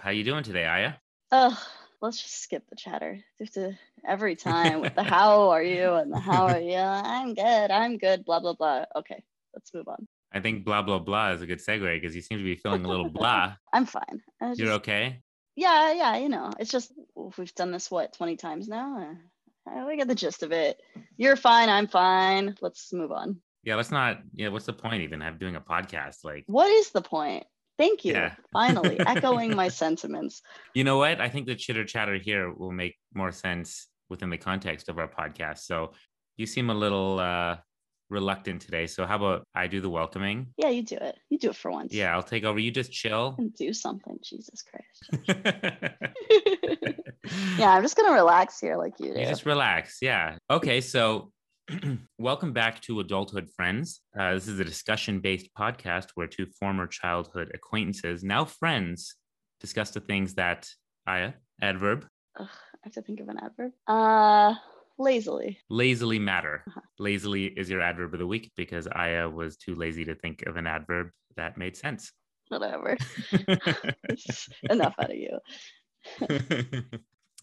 How you doing today, Aya? Oh, let's just skip the chatter. You have to every time with the how are you and the how are you? I'm good. I'm good. Blah blah blah. Okay, let's move on. I think blah blah blah is a good segue because you seem to be feeling a little blah. I'm fine. I You're okay? Yeah, yeah. You know, it's just we've done this what 20 times now. Uh, we get the gist of it. You're fine. I'm fine. Let's move on. Yeah, let's not. Yeah, what's the point even of doing a podcast? Like, What is the point? Thank you. Yeah. Finally, echoing my sentiments. you know what? I think the chitter chatter here will make more sense within the context of our podcast. So you seem a little uh, reluctant today. So how about I do the welcoming? Yeah, you do it. You do it for once. Yeah, I'll take over. You just chill. And do something. Jesus Christ. yeah, I'm just gonna relax here like you do. You just relax. Yeah. Okay. So, welcome back to Adulthood Friends. Uh, this is a discussion based podcast where two former childhood acquaintances, now friends, discuss the things that, Aya, adverb, Ugh, I have to think of an adverb. Uh, lazily. lazily matter. Uh-huh. Lazily is your adverb of the week because Aya was too lazy to think of an adverb that made sense. Whatever. Enough out of you.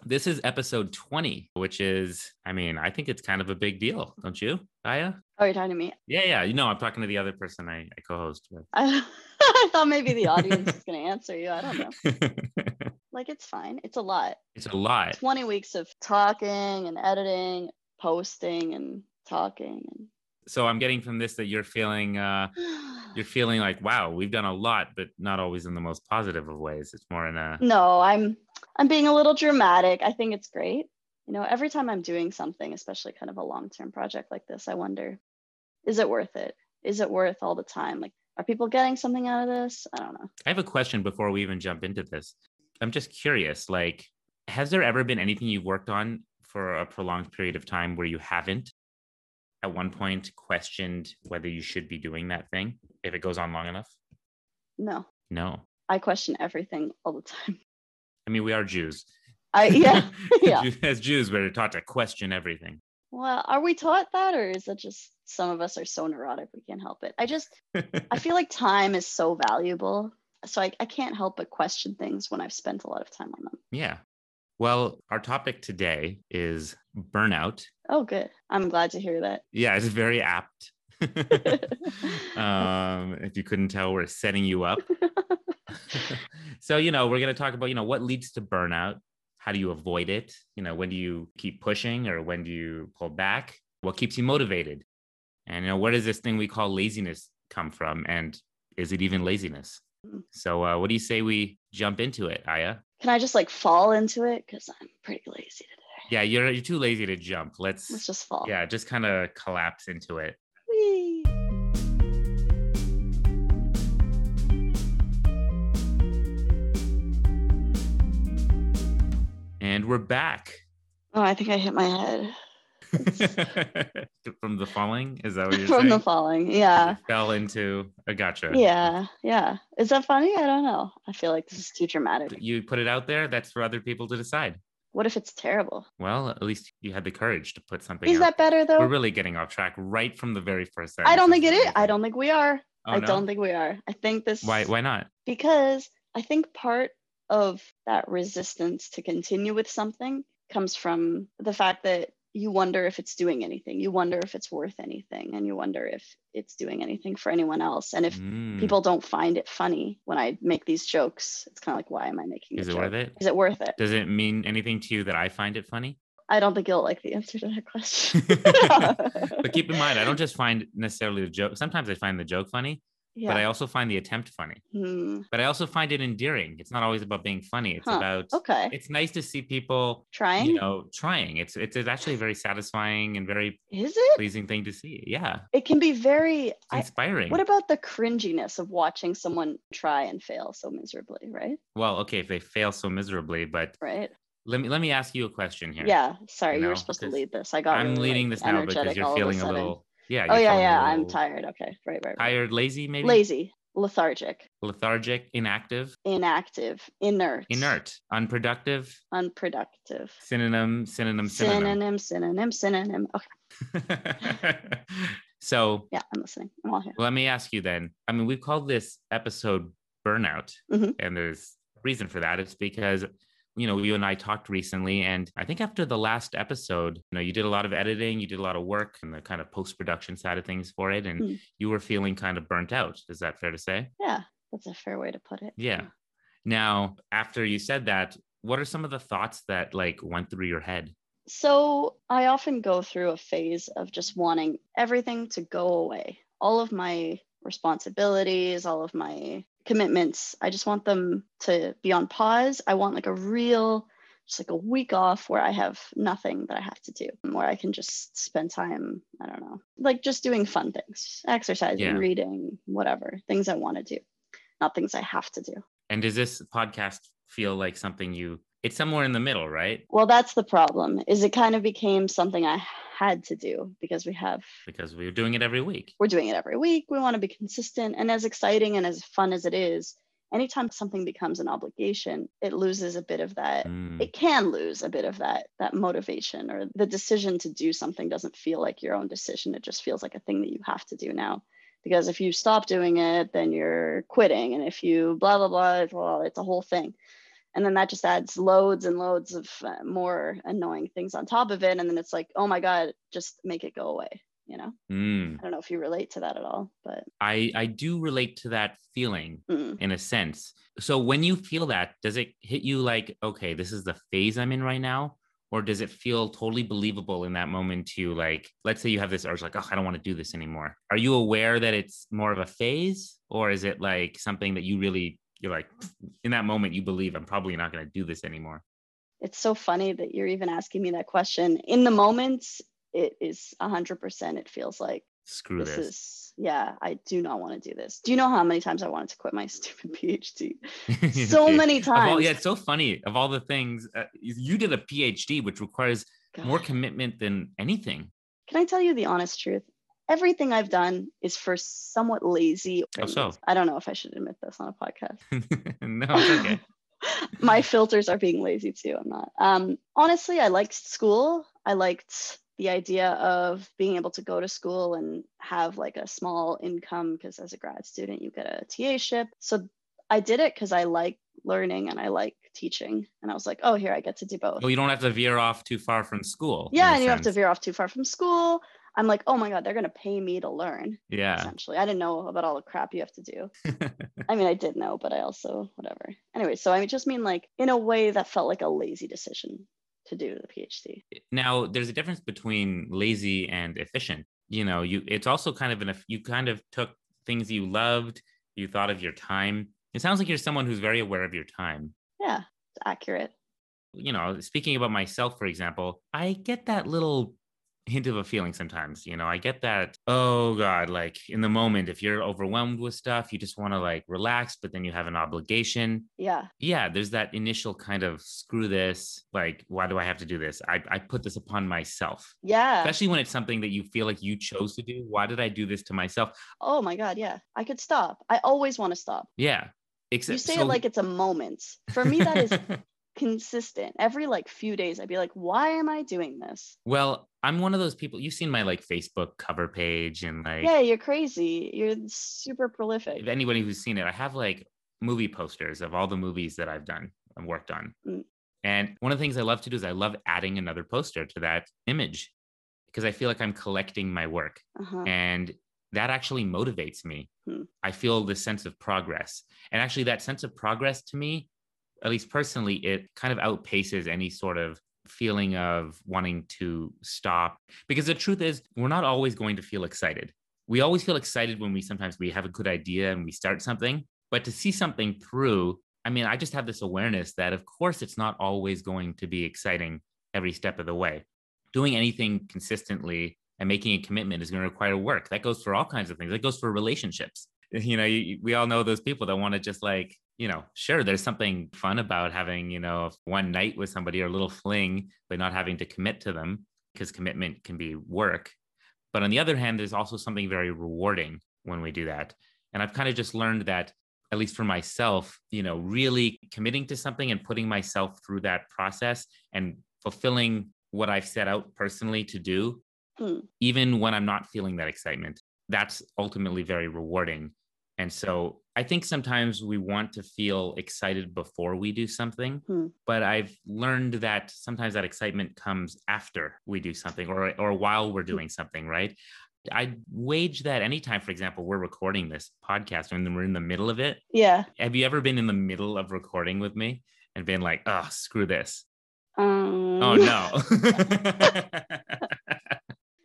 this is episode 20, which is, I mean, I think it's kind of a big deal, don't you, Aya? Oh, you're talking to me. Yeah, yeah. You know, I'm talking to the other person I, I co-host with. I, I thought maybe the audience is gonna answer you. I don't know. Like it's fine. It's a lot. it's a lot. 20 weeks of talking and editing, posting and talking So I'm getting from this that you're feeling uh you're feeling like, wow, we've done a lot, but not always in the most positive of ways. It's more in a no i'm i'm being a little dramatic. I think it's great. You know every time i'm doing something especially kind of a long-term project like this i wonder is it worth it? Is it worth all the time? Like are people getting something out of this? I don't know. I have a question before we even jump into this. I'm just curious, like, has there ever been anything you've worked on for a prolonged period of time where you haven't at one point questioned whether you should be doing that thing if it goes on long enough? no No. i question everything all the time I mean, we are Jews. i yeah yeah As Jews, we're taught to question everything. well are we taught that or is it just some of us are so neurotic we can't help it i just i feel like time is so valuable so I, I can't help but question things when i've spent a lot of time on them Yeah. Well, our topic today is burnout. oh good i'm glad to hear that Yeah, it's very apt. um, if you couldn't tell, we're setting you up. so, you know, we're going to talk about, you know, what leads to burnout? How do you avoid it? You know, when do you keep pushing or when do you pull back? What keeps you motivated? And, you know, where does this thing we call laziness come from? And is it even laziness? Mm. So, uh, what do you say we jump into it, Aya? Can I just like fall into it? Because I'm pretty lazy today. Yeah, you're you're too lazy to jump. Let's, Let's just fall. yeah, just kind of collapse into it. Whee! And we're back. Oh, I think I hit my head From the falling? Is that what you're saying? from saying? the falling. Yeah. Fell into a gotcha. Yeah. Yeah. Is that funny? I don't know. I feel like this is too dramatic. You put it out there, that's for other people to decide. What if it's terrible? Well, at least you had the courage to put something Is out. that better though? We're really getting off track right from the very first sentence. I don't think it is. I don't think we are. Oh, I no? don't think we are. I think this Why why not? because I think part of that resistance to continue with something comes from the fact that you wonder if it's doing anything. You wonder if it's worth anything and you wonder if it's doing anything for anyone else. And if Mm. people don't find it funny when I make these jokes, it's kind of like, why am I making is it joke? worth it? Is it worth it? Does it mean anything to you that I find it funny? I don't think you'll like the answer to that question. but keep in mind, I don't just find necessarily the joke. Sometimes I find the joke funny, yeah. but I also find the attempt funny. Hmm. But I also find it endearing. It's not always about being funny. It's Huh. about Okay. it's nice to see people, Trying? you know, trying. It's it's actually a very satisfying and very Is it? pleasing thing to see. Yeah. It can be very. It's I, inspiring. what about the cringiness of watching someone try and fail so miserably, right? well, okay, if they fail so miserably, but Right. let me let me ask you a question here. Yeah. Sorry, you, know, were supposed to lead this. I got. I'm really, leading like, this now because you're feeling a sudden. little yeah. Oh yeah, yeah. I'm tired. Okay. Right, right. right. Tired, lazy, maybe Lazy, lethargic, lethargic, inactive, inactive, inert, inert, unproductive, unproductive. synonym, synonym, synonym. Synonym, synonym, synonym. Okay. so Yeah, I'm listening. I'm all here. let me ask you then. I mean, we've called this episode burnout, Mhm. and there's reason for that. It's because you know, you and I talked recently, and I think after the last episode, you know, you did a lot of editing, you did a lot of work in the kind of post production side of things for it, and mm. you were feeling kind of burnt out. Is that fair to say? Yeah, that's a fair way to put it. Yeah. Now, after you said that, what are some of the thoughts that like went through your head? So, I often go through a phase of just wanting everything to go away. All of my responsibilities, all of my commitments. I just want them to be on pause. I want like a real, just like a week off where I have nothing that I have to do, where I can just spend time, I don't know, like just doing fun things, exercising, yeah. reading, whatever, things I want to do, not things I have to do. And does this podcast feel like something you it's somewhere in the middle, right? Well, that's the problem. Is it kind of became something I had to do because we have because we're doing it every week. We're doing it every week. We want to be consistent and as exciting and as fun as it is, anytime something becomes an obligation, it loses a bit of that. Mm. It can lose a bit of that that motivation or the decision to do something doesn't feel like your own decision. It just feels like a thing that you have to do now because if you stop doing it then you're quitting and if you blah blah blah well it's a whole thing and then that just adds loads and loads of uh, more annoying things on top of it. And then it's like oh my god just make it go away you know? Mm. i don't know if you relate to that at all but i i do relate to that feeling mm. in a sense. So when you feel that does it hit you like okay this is the phase i'm in right now? Or does it feel totally believable in that moment to like let's say you have this urge like oh i don't want to do this anymore. Are you aware that it's more of a phase? Or is it like something that you really you're like in that moment you believe i'm probably not going to do this anymore. It's so funny that you're even asking me that question. In the moment it is 100% it feels like screw this, this. is yeah i do not want to do this. Do you know how many times i wanted to quit my stupid phd so many times all, yeah it's so funny of all the things uh, you did a phd which requires God. more commitment than anything. Can i tell you the honest truth everything I've done is for somewhat lazy. Oh, so. I don't know if I should admit this on a podcast. no, okay. My filters are being lazy too. I'm not. Um, honestly, I liked school. I liked the idea of being able to go to school and have like a small income because as a grad student, you get a TA ship. So I did it because I like learning and I like teaching. And I was like, oh, here I get to do both. Well, you don't have to veer off too far from school. Yeah, and you have to veer off too far from school. I'm like, oh my God, they're going to pay me to learn. Yeah. Essentially. I didn't know about all the crap you have to do. I mean, I did know, but I also, whatever. Anyway, so I just mean like in a way that felt like a lazy decision to do the PhD. Now, there's a difference between lazy and efficient. You know, you it's also kind of an, you kind of took things you loved, you thought of your time. It sounds like you're someone who's very aware of your time. Yeah, it's accurate you know, speaking about myself, for example, I get that little hint of a feeling sometimes you know i get that oh god like in the moment if you're overwhelmed with stuff you just want to like relax but then you have an obligation. Yeah. Yeah there's that initial kind of screw this like why do i have to do this? I, I put this upon myself. Yeah. Especially when it's something that you feel like you chose to do. Why did i do this to myself? Oh my god yeah. I could stop. I always want to stop. Yeah. Except, you say so... it like it's a moment. For me that is consistent. Every like few days i'd be like why am i doing this? Well i'm one of those people you've seen my like facebook cover page and like yeah you're crazy you're super prolific if anybody who's seen it i have like movie posters of all the movies that i've done and worked on mm. and one of the things i love to do is i love adding another poster to that image because i feel like i'm collecting my work uh-huh. and that actually motivates me hmm. i feel this sense of progress and actually that sense of progress to me at least personally, it kind of outpaces any sort of feeling of wanting to stop. Because the truth is, we're not always going to feel excited. We always feel excited when we sometimes we have a good idea and we start something, but to see something through, I mean, I just have this awareness that of course it's not always going to be exciting every step of the way. Doing anything consistently and making a commitment is going to require work. That goes for all kinds of things. That goes for relationships. You know, you, we all know those people that want to just like you know, sure, there's something fun about having, you know, one night with somebody or a little fling, but not having to commit to them because commitment can be work. But on the other hand, there's also something very rewarding when we do that. And I've kind of just learned that, at least for myself, you know, really committing to something and putting myself through that process and fulfilling what I've set out personally to do, mm. even when I'm not feeling that excitement, that's ultimately very rewarding And so I think sometimes we want to feel excited before we do something, Hmm. but I've learned that sometimes that excitement comes after we do something or or while we're doing something, right? I wage that anytime, for example, we're recording this podcast and we're in the middle of it. Yeah. Have you ever been in the middle of recording with me and been like, oh, screw this? Um, Oh no.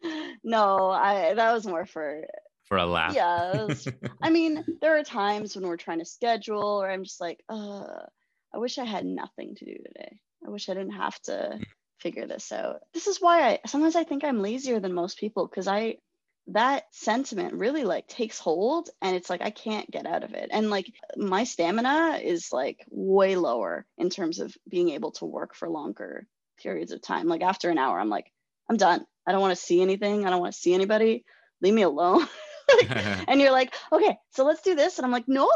no, I that was more for For a laugh. yeah. I mean, there are times when we're trying to schedule, or I'm just like, uh, I wish I had nothing to do today. I wish I didn't have to figure this out. This is why I sometimes I think I'm lazier than most people because I that sentiment really like takes hold and it's like I can't get out of it. And like my stamina is like way lower in terms of being able to work for longer periods of time. Like after an hour, I'm like, I'm done. I don't want to see anything. I don't want to see anybody. Leave me alone. and you're like, okay, so let's do this. And I'm like, no,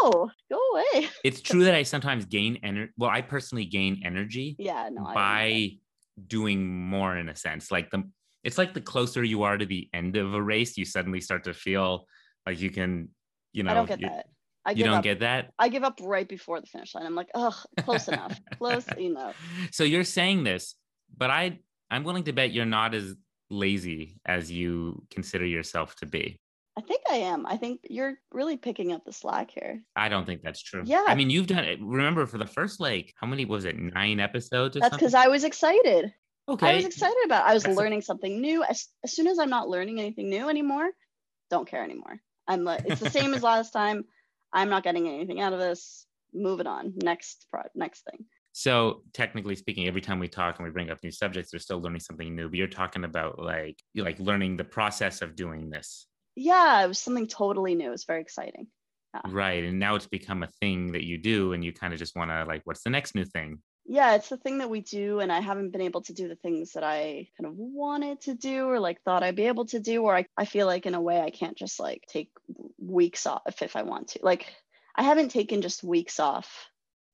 go away. it's true that I sometimes gain energy. Well, I personally gain energy Yeah, no. I don't know that. by doing more in a sense. Like the it's like the closer you are to the end of a race, you suddenly start to feel like you can, you know, I don't get you, that. I you don't up. get that. I give up right before the finish line. I'm like, oh, close enough. Close enough. So you're saying this, but I I'm willing to bet you're not as lazy as you consider yourself to be. I think I am. I think you're really picking up the slack here. I don't think that's true. Yeah. I mean, you've done it. Remember, for the first like, how many was it? Nine episodes or That's because I was excited. okay. I was excited about. It. I was That's a- learning something new. As, as soon as I'm not learning anything new anymore, don't care anymore. I'm like, it's the same as last time. I'm not getting anything out of this. Moving on. Next pro. Next thing. So technically speaking, every time we talk and we bring up new subjects, they're still learning something new. But you're talking about like like learning the process of doing this, Yeah, it was something totally new. It was very exciting. right? And now it's become a thing that you do, and you kind of just want to like, what's the next new thing? yeah it's the thing that we do and i haven't been able to do the things that i kind of wanted to do or like thought i'd be able to do or i, I feel like in a way i can't just like take weeks off if i want to like i haven't taken just weeks off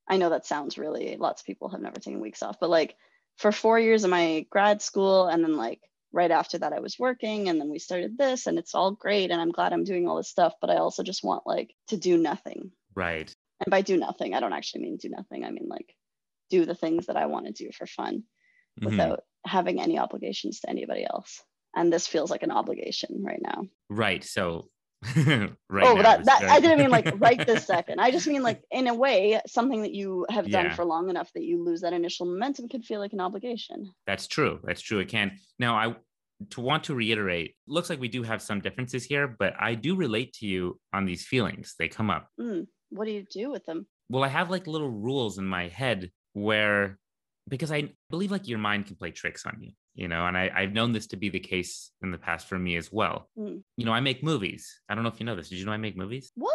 i know that sounds really lots of people have never taken weeks off but like for four years of my grad school and then like right after that i was working and then we started this and it's all great and i'm glad i'm doing all this stuff but i also just want like to do nothing Right. and by do nothing i don't actually mean do nothing i mean like do the things that i want to do for fun Mhm. without having any obligations to anybody else and this feels like an obligation right now Right. So. right. oh now that, that i didn't mean like right this second i just mean like in a way something that you have done Yeah. for long enough that you lose that initial momentum could feel like an obligation That's true. That's true. It can. Now, I to want to reiterate. Looks like we do have some differences here, but I do relate to you on these feelings. They come up. Mm, what do you do with them well i have like little rules in my head where because i believe like your mind can play tricks on you you know and I, i've known this to be the case in the past for me as well. Mm. you know i make movies. I don't know if you know this. Did you know i make movies? What?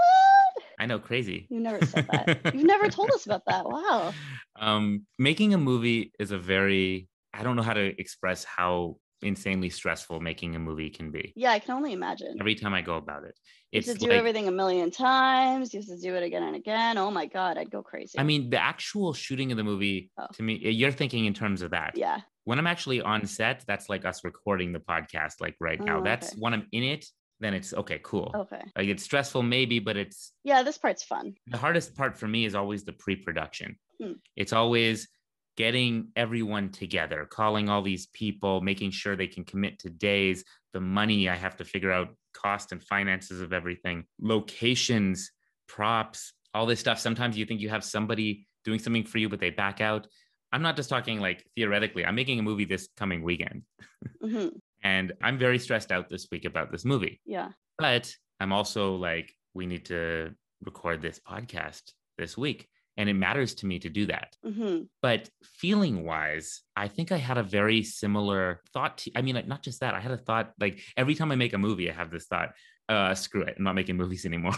I know crazy. You never said that. You've never told us about that. Wow. Um making a movie is a very i don't know how to express how insanely stressful making a movie can be. Yeah i can only imagine. Every time i go about it you have to do like, everything a million times. You have to do it again and again. Oh my god i'd go crazy. I mean the actual shooting of the movie Oh. to me you're thinking in terms of that. Yeah when I'm actually on set, that's like us recording the podcast like right now. Oh, That's when I'm in it, then it's okay, cool. okay Like it's stressful maybe, but it's yeah this part's fun the hardest part for me is always the pre-production. Hmm. It's always getting everyone together, calling all these people, making sure they can commit to days, the money I have to figure out cost and finances of everything, locations, props, all this stuff. Sometimes you think you have somebody doing something for you, but they back out. I'm not just talking like theoretically. I'm making a movie this coming weekend, hmm and I'm very stressed out this week about this movie. yeah But I'm also like, we need to record this podcast this week. And it matters to me to do that. hmm But feeling wise, I think I had a very similar thought. To, I mean, like, not just that, I had a thought like every time I make a movie, I have this thought, uh, screw it, I'm not making movies anymore.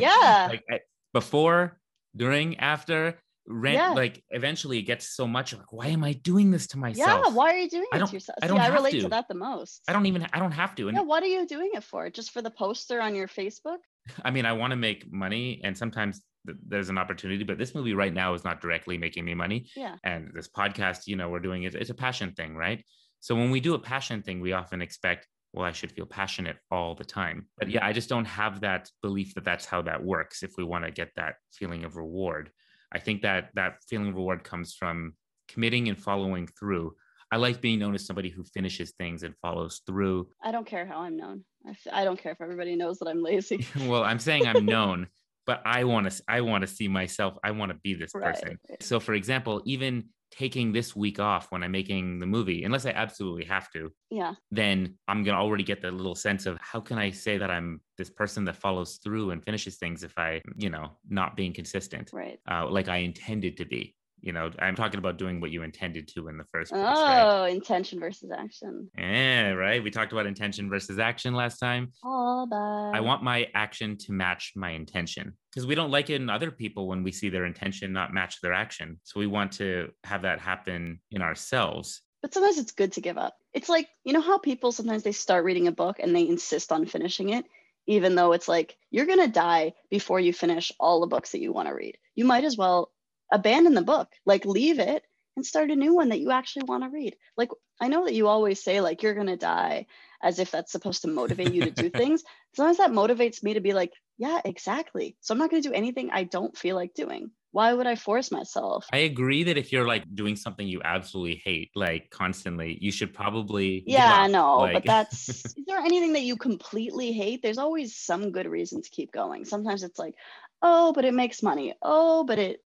Yeah. like I, before, during, after, rent, Yeah. like eventually it gets so much like, why am I doing this to myself? Yeah, why are you doing it to yourself? I don't I relate to. to. that the most. I don't even, I don't have to. And Yeah, what are you doing it for? Just for the poster on your Facebook? I mean, I want to make money, and sometimes th- there's an opportunity, but this movie right now is not directly making me money. Yeah. And this podcast, you know, we're doing it, it's a passion thing, right? So when we do a passion thing, we often expect, well, I should feel passionate all the time. But yeah, I just don't have that belief that that's how that works if we want to get that feeling of reward. I think that that feeling of reward comes from committing and following through. I like being known as somebody who finishes things and follows through. I don't care how I'm known. I f- I don't care if everybody knows that I'm lazy. well, I'm saying I'm known, but I want to I want to see myself. I want to be this Right, person. So for example, even taking this week off when I'm making the movie, unless I absolutely have to, Yeah. then I'm gonna already get the little sense of how can I say that I'm this person that follows through and finishes things if I, you know, not being consistent, Right. uh, like I intended to be. You know, I'm talking about doing what you intended to in the first place, right? Oh, intention versus action. Yeah, right. We talked about intention versus action last time. All that. I want my action to match my intention because we don't like it in other people when we see their intention not match their action. So we want to have that happen in ourselves. but sometimes it's good to give up. It's like, you know how people sometimes they start reading a book and they insist on finishing it, even though it's like you're going to die before you finish all the books that you want to read. You might as well abandon the book, like leave it and start a new one that you actually want to read. Like, I know that you always say, like, you're going to die as if that's supposed to motivate you to do things. Sometimes that motivates me to be like, yeah, exactly. So I'm not going to do anything I don't feel like doing. Why would I force myself? I agree that if you're like doing something you absolutely hate, like constantly, you should probably. Yeah, I know, Like- but that's is there anything that you completely hate? There's always some good reason to keep going. Sometimes it's like, oh, but it makes money. Oh, but it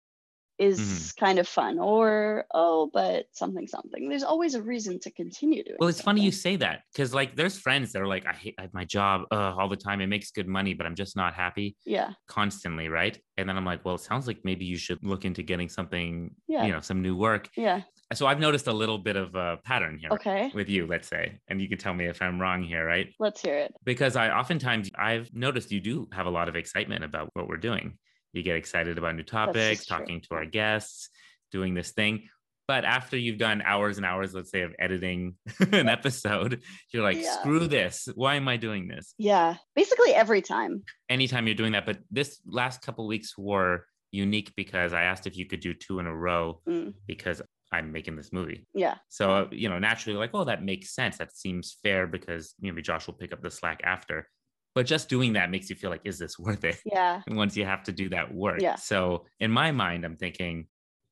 is Mm-hmm. kind of fun. Or oh, but something something. There's always a reason to continue doing. Well, it's funny you say that because like there's friends that are like, I hate I have my job uh, all the time. It makes good money, but I'm just not happy Yeah, constantly, right? And then I'm like, well, it sounds like maybe you should look into getting something, yeah, you know, some new work. yeah. So I've noticed a little bit of a pattern here Okay, with you, let's say, and you can tell me if I'm wrong here, right? let's hear it. Because I oftentimes I've noticed you do have a lot of excitement about what we're doing. You get excited about new topics, just true. talking to our guests, doing this thing. But after you've done hours and hours, let's say, of editing an episode, you're like, Yeah. screw this. Why am I doing this? Yeah, basically every time. Anytime you're doing that. But this last couple weeks were unique because I asked if you could do two in a row Mm, because I'm making this movie. yeah, So, you know, naturally, like, oh, that makes sense. That seems fair because maybe Josh will pick up the slack after. But just doing that makes you feel like, is this worth it? yeah, Once you have to do that work. Yeah. So, in my mind, I'm thinking,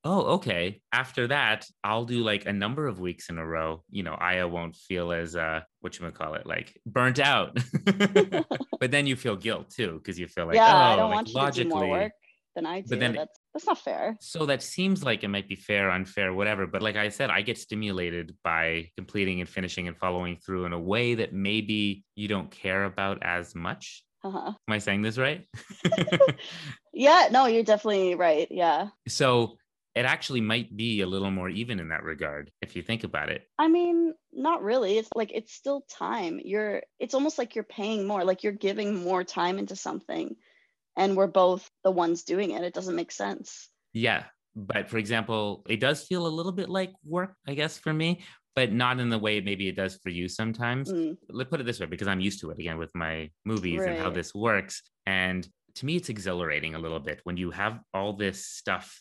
oh, okay. After that, I'll do like a number of weeks in a row. You know, Aya won't feel as, uh, what you call it, like burnt out. but then you feel guilt too, because you feel like, yeah. oh, I don't like, want you to do more work than I do. but then- that's not fair. So that seems like it might be fair, unfair, whatever. But like I said, I get stimulated by completing and finishing and following through in a way that maybe you don't care about as much. Uh-huh. Am I saying this right? Yeah, no, you're definitely right. Yeah. so it actually might be a little more even in that regard if you think about it. I mean, not really. It's like it's still time. You're it's almost like you're paying more, like you're giving more time into something and we're both the ones doing it. It doesn't make sense. Yeah. But for example, it does feel a little bit like work, I guess, for me, but not in the way maybe it does for you sometimes. Mm, let's put it this way because I'm used to it again with my movies and how this works. And to me, it's exhilarating a little bit when you have all this stuff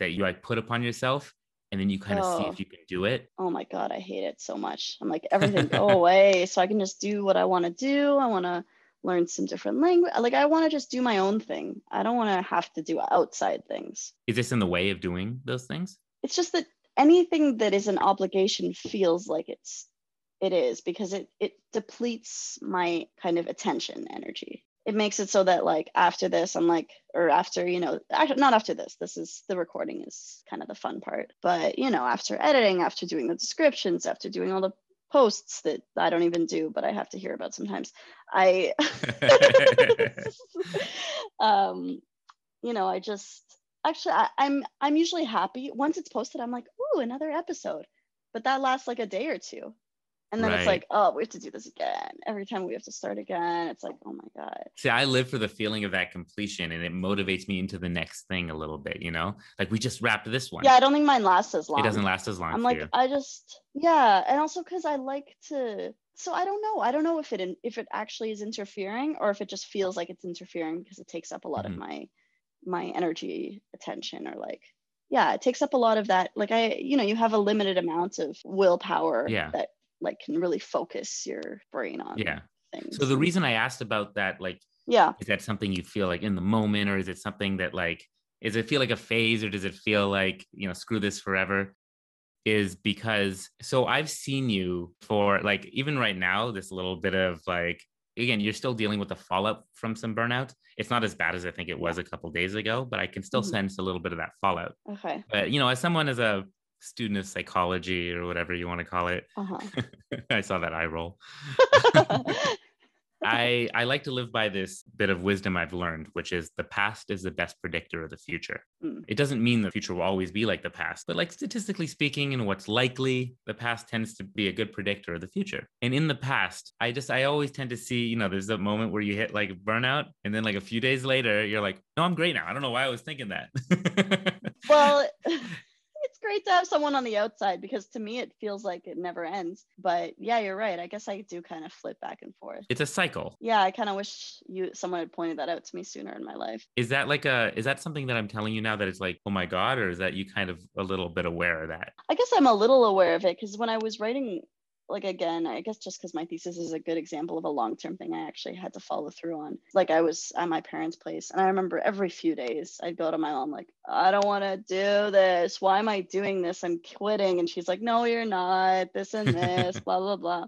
that you like put upon yourself and then you kind of see Oh. if you can do it. Oh my god, I hate it so much. I'm like everything go away so I can just do what I want to do. I want to learn some different language. Like I want to just do my own thing. I don't want to have to do outside things. Is this in the way of doing those things? It's just that anything that is an obligation feels like it's it is because it it depletes my kind of attention energy. It makes it so that like after this I'm like or after, you know, actually not after this. This is the recording is kind of the fun part. But, you know, after editing, after doing the descriptions, after doing all the posts that I don't even do, but I have to hear about sometimes. I um you know i just actually I, i'm i'm usually happy once it's posted i'm like ooh another episode but that lasts like a day or two and then it's like oh we have to do this again every time we have to start again it's like oh my god See, I live for the feeling of that completion and it motivates me into the next thing a little bit, you know? Like we just wrapped this one. yeah i don't think mine lasts as long it doesn't last as long i'm like you. i just yeah and also because i like to so i don't know i don't know if it in- if it actually is interfering or if it just feels like it's interfering because it takes up a lot Mhm. of my my energy attention or like yeah it takes up a lot of that like i you know you have a limited amount of willpower Yeah. that like can really focus your brain on Yeah. things. So the reason I asked about that, like, yeah, is that something you feel like in the moment, or is it something that like, is it feel like a phase, or does it feel like you know, screw this forever? Is because so I've seen you for like even right now, this little bit of like again, you're still dealing with the fallout from some burnout. It's not as bad as I think it was a couple days ago, but I can still Mhm. sense a little bit of that fallout. okay. But you know, as someone as a student of psychology or whatever you want to call it, Uh-huh. I saw that eye roll. I I like to live by this bit of wisdom I've learned, which is the past is the best predictor of the future. Mm. It doesn't mean the future will always be like the past, but like statistically speaking, and what's likely, the past tends to be a good predictor of the future. And in the past, I just I always tend to see, you know, there's a moment where you hit like burnout, and then like a few days later, you're like, no, I'm great now. I don't know why I was thinking that. well, it's great to have someone on the outside because to me it feels like it never ends. But yeah, you're right. I guess I do kind of flip back and forth. it's a cycle. Yeah, I kind of wish you someone had pointed that out to me sooner in my life. Is that like a is that something that I'm telling you now that it's like, oh my God, or is that you kind of a little bit aware of that? I guess I'm a little aware of it because when I was writing, like again, I guess just because my thesis is a good example of a long term thing I actually had to follow through on. Like I was at my parents' place, and I remember every few days I'd go to my mom, like, I don't want to do this. Why am I doing this? I'm quitting. And she's like, No, you're not. This and this, blah, blah, blah.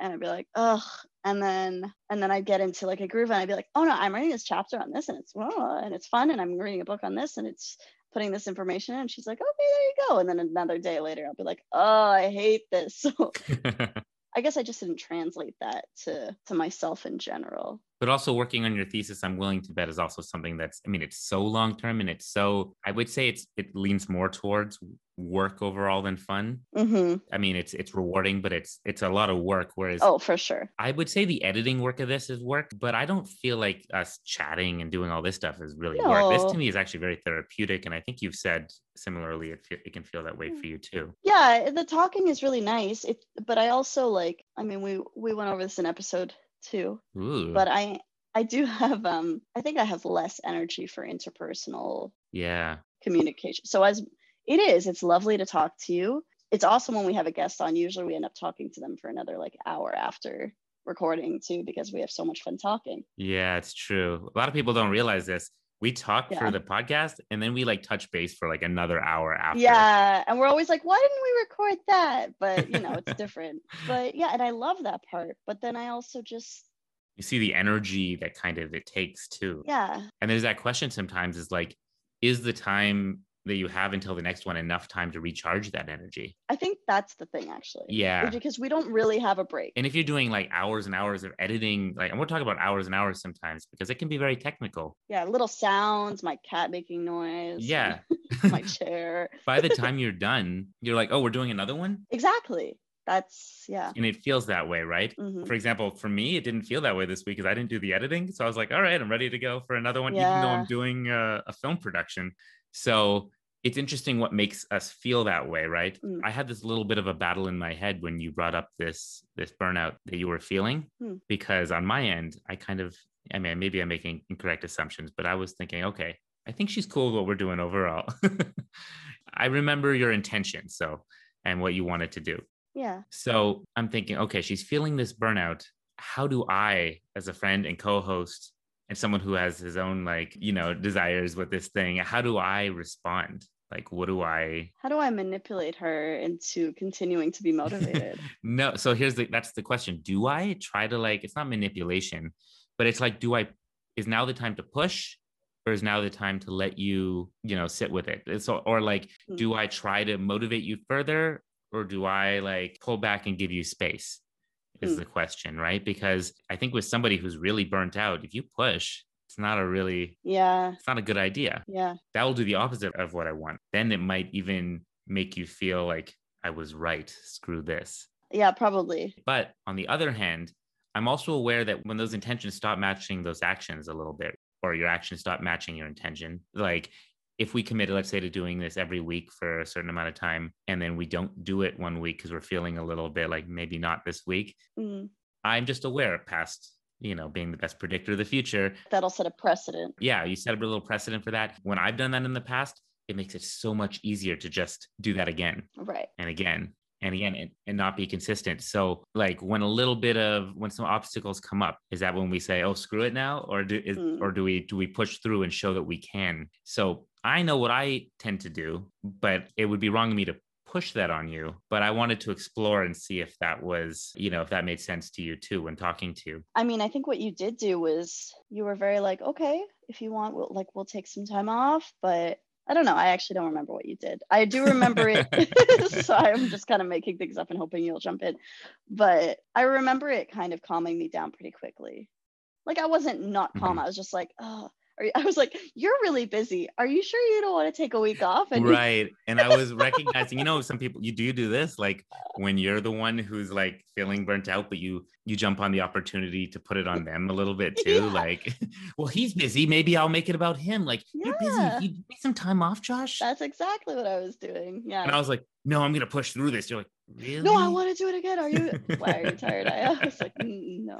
And I'd be like, ugh. And then and then I'd get into like a groove and I'd be like, oh no, I'm writing this chapter on this and it's oh, and it's fun and I'm reading a book on this and it's putting this information in. And she's like, okay, there you go. And then another day later, I'll be like, oh, I hate this. So I guess I just didn't translate that to to myself in general. but also working on your thesis i'm willing to bet is also something that's i mean it's so long term and it's so i would say it's it leans more towards work overall than fun hmm i mean it's it's rewarding but it's it's a lot of work whereas Oh, for sure. i would say the editing work of this is work but i don't feel like us chatting and doing all this stuff is really work this to me is actually very therapeutic and i think you've said similarly it, it can feel that way Mm. for you too Yeah, the talking is really nice. It, but I also like. I mean, we we went over this in episode two. Ooh, But I I do have um. I think I have less energy for interpersonal yeah communication. So as it is, it's lovely to talk to you. It's awesome when we have a guest on. Usually we end up talking to them for another like hour after recording too because we have so much fun talking. Yeah, it's true. A lot of people don't realize this. We talk for the podcast and then we like touch base for like another hour after. Yeah, and we're always like, why didn't we record that? But you know, it's different. But yeah, and I love that part. But then I also just You see the energy that kind of it takes too. yeah, And there's that question sometimes is like, is the time that you have until the next one enough time to recharge that energy? I think that's the thing actually. Yeah. Because we don't really have a break. And if you're doing like hours and hours of editing, like, and we're talking about hours and hours sometimes because it can be very technical. Yeah, little sounds, my cat making noise. Yeah. my chair. By the time you're done, you're like, oh, we're doing another one. Exactly. That's yeah. And it feels that way, right? Mhm. For example, for me, it didn't feel that way this week because I didn't do the editing. So I was like, all right, I'm ready to go for another one, even though I'm doing uh, a film production. So it's interesting what makes us feel that way, right? Mm. I had this little bit of a battle in my head when you brought up this this burnout that you were feeling, Hmm. because on my end, I kind of, I mean, maybe I'm making incorrect assumptions, but I was thinking, okay, I think she's cool with what we're doing overall. I remember your intention, so and what you wanted to do. Yeah. So I'm thinking, okay, she's feeling this burnout. How do I, as a friend and co host, and someone who has his own, like, you know, desires with this thing, how do I respond? Like, what do I How do I manipulate her into continuing to be motivated? no? So here's the that's the question. Do I try to, like, it's not manipulation, but it's like, do I, is now the time to push? Or is now the time to let you, you know, sit with it? So, or like, Hmm. do I try to motivate you further or do I like pull back and give you space? Is Hmm. the question, right? Because I think with somebody who's really burnt out, if you push, it's not a really, yeah. it's not a good idea. Yeah. That will do the opposite of what I want. Then it might even make you feel like I was right. Screw this. Yeah, probably. But on the other hand, I'm also aware that when those intentions stop matching those actions a little bit, or your actions stop matching your intention, like if we committed, let's say, to doing this every week for a certain amount of time, and then we don't do it one week because we're feeling a little bit like maybe not this week, Mm. I'm just aware of past, you know, being the best predictor of the future. That'll set a precedent. Yeah, you set up a little precedent for that. When I've done that in the past, it makes it so much easier to just do that again Right. and again and again and, and not be consistent. So like when a little bit of when some obstacles come up is that when we say oh screw it now or do is, Mm. or do we do we push through and show that we can? So i know what i tend to do but it would be wrong of me to push that on you but i wanted to explore and see if that was you know if that made sense to you too when talking to you. I mean, I think what you did do was you were very like, okay, if you want, we'll like we'll take some time off, but I don't know. I actually don't remember what you did. I do remember it, so I'm just kind of making things up and hoping you'll jump in. But I remember it kind of calming me down pretty quickly. Like I wasn't not calm. Mhm. I was just like, oh. I was like, you're really busy. Are you sure you don't want to take a week off? And right and i was recognizing you know some people you do do this like when you're the one who's like feeling burnt out but you you jump on the opportunity to put it on them a little bit too Yeah. like well he's busy maybe i'll make it about him like you're Yeah. busy you take some time off josh that's exactly what I was doing. Yeah. and i was like no i'm gonna push through this you're like really no, I want to do it again. Are you? Why are you tired? I was like, "Mm, no.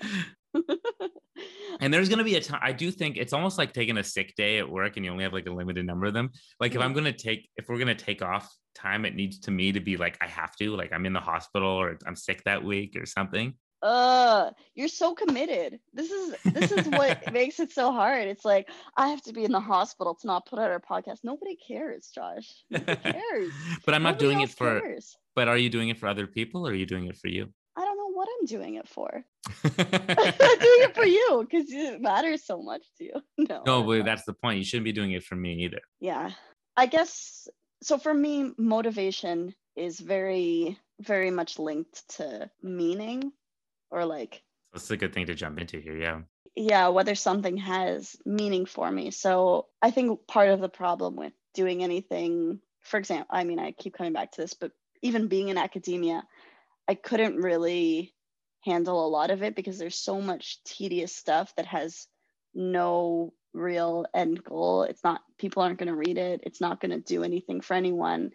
And there's going to be a time i do think it's almost like taking a sick day at work and you only have like a limited number of them. Like if Mhm. i'm going to take if we're going to take off time it needs to me to be like i have to like i'm in the hospital or i'm sick that week or something. Uh you're so committed. This is this is what makes it so hard. It's like i have to be in the hospital to not put out our podcast. Nobody cares josh. Nobody cares. But i'm not Nobody doing it for cares. but are you doing it for other people or are you doing it for you i don't know what i'm doing it for. I'm doing it for you because it matters so much to you. No no but that's the point. You shouldn't be doing it for me either. Yeah. I guess so for me motivation is very very much linked to meaning or like that's a good thing to jump into here yeah. Yeah whether something has meaning for me. So i think part of the problem with doing anything for example i mean i keep coming back to this but even being in academia i couldn't really handle a lot of it because there's so much tedious stuff that has no real end goal. It's not people aren't going to read it. It's not going to do anything for anyone.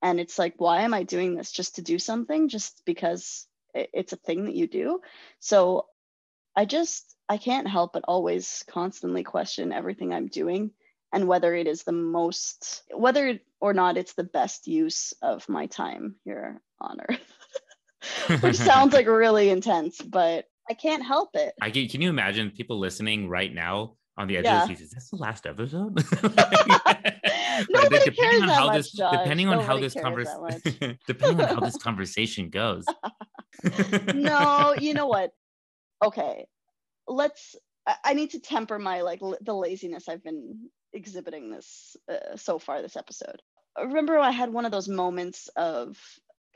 And it's like why am i doing this? Just to do something? Just because it's a thing that you do? So I just I can't help but always constantly question everything I'm doing and whether it is the most whether or not it's the best use of my time here on earth. Which sounds like really intense, but I can't help it. I can, can you imagine people listening right now on the edge Yeah. of their seats? Is this the last episode? Nobody depending cares on that how much, this Josh. depending on how this conversation depending on how this conversation goes. no, you know what? Okay, let's. I, I need to temper my like l- the laziness I've been exhibiting this uh, so far this episode. I Remember, I had one of those moments of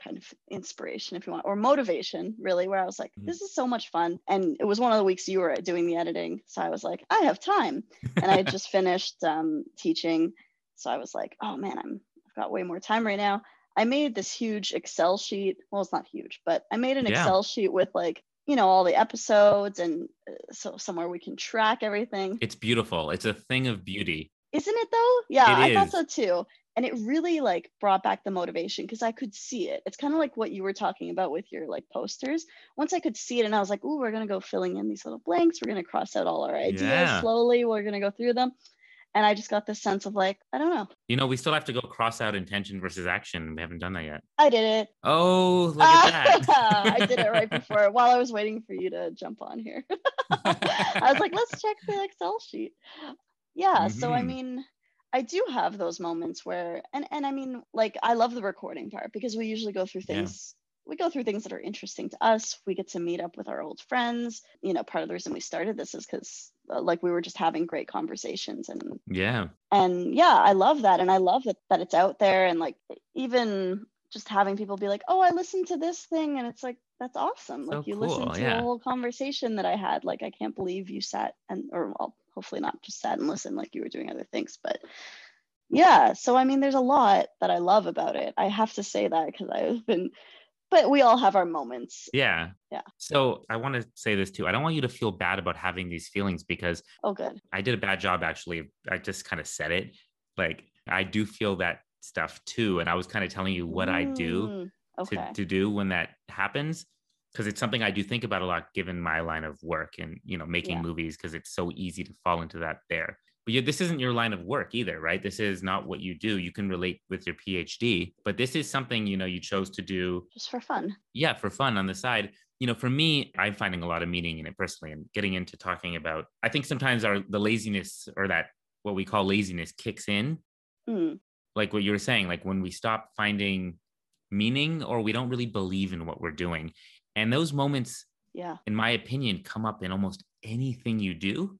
kind of inspiration, if you want, or motivation, really, where I was like, Mhm. "This is so much fun," and it was one of the weeks you were doing the editing, so I was like, "I have time," and I had just finished um, teaching, so I was like, "Oh man, I'm I've got way more time right now." I made this huge Excel sheet. Well, it's not huge, but I made an Yeah. Excel sheet with like, you know, all the episodes and uh, so somewhere we can track everything. It's beautiful. It's a thing of beauty. Isn't it though? Yeah, It I thought so too. And it really like brought back the motivation because I could see it. It's kind of like what you were talking about with your like posters. Once I could see it and I was like, "Ooh, we're going to go filling in these little blanks. We're going to cross out all our ideas Yeah. slowly. We're going to go through them." And I just got this sense of like, I don't know. You know, we still have to go cross out intention versus action. We haven't done that yet. I did it. Oh, look at that. I did it right before while I was waiting for you to jump on here. I was like, let's check the Excel sheet. Yeah, so I Mhm. mean, I do have those moments where and and I mean, like I love the recording part because we usually go through Yeah. things we go through things that are interesting to us. We get to meet up with our old friends. You know, part of the reason we started this is cuz uh, like we were just having great conversations and yeah. and yeah i love that and i love that that it's out there and like even just having people be like oh i listened to this thing and it's like that's awesome So like you cool, listened to yeah. a whole conversation that i had like i can't believe you sat and or well hopefully not just sat and listened like you were doing other things but yeah so i mean there's a lot that i love about it i have to say that because i've been but we all have our moments Yeah. Yeah. So I want to say this too. I don't want you to feel bad about having these feelings because oh good I did a bad job actually. I just kind of said it. Like I do feel that stuff too. And I was kind of telling you what I do Mm, to, to do when that happens. Because it's something I do think about a lot given my line of work and you know making Yeah. movies because it's so easy to fall into that there. but this isn't your line of work either, right? This is not what you do. You can relate with your PhD, but this is something, you know, you chose to do just for fun. Yeah, for fun on the side. You know, for me, I'm finding a lot of meaning in it personally and getting into talking about, I think sometimes our the laziness or that what we call laziness kicks in. Mm. Like what you were saying, like when we stop finding meaning or we don't really believe in what we're doing. And those moments, yeah, in my opinion, come up in almost anything you do,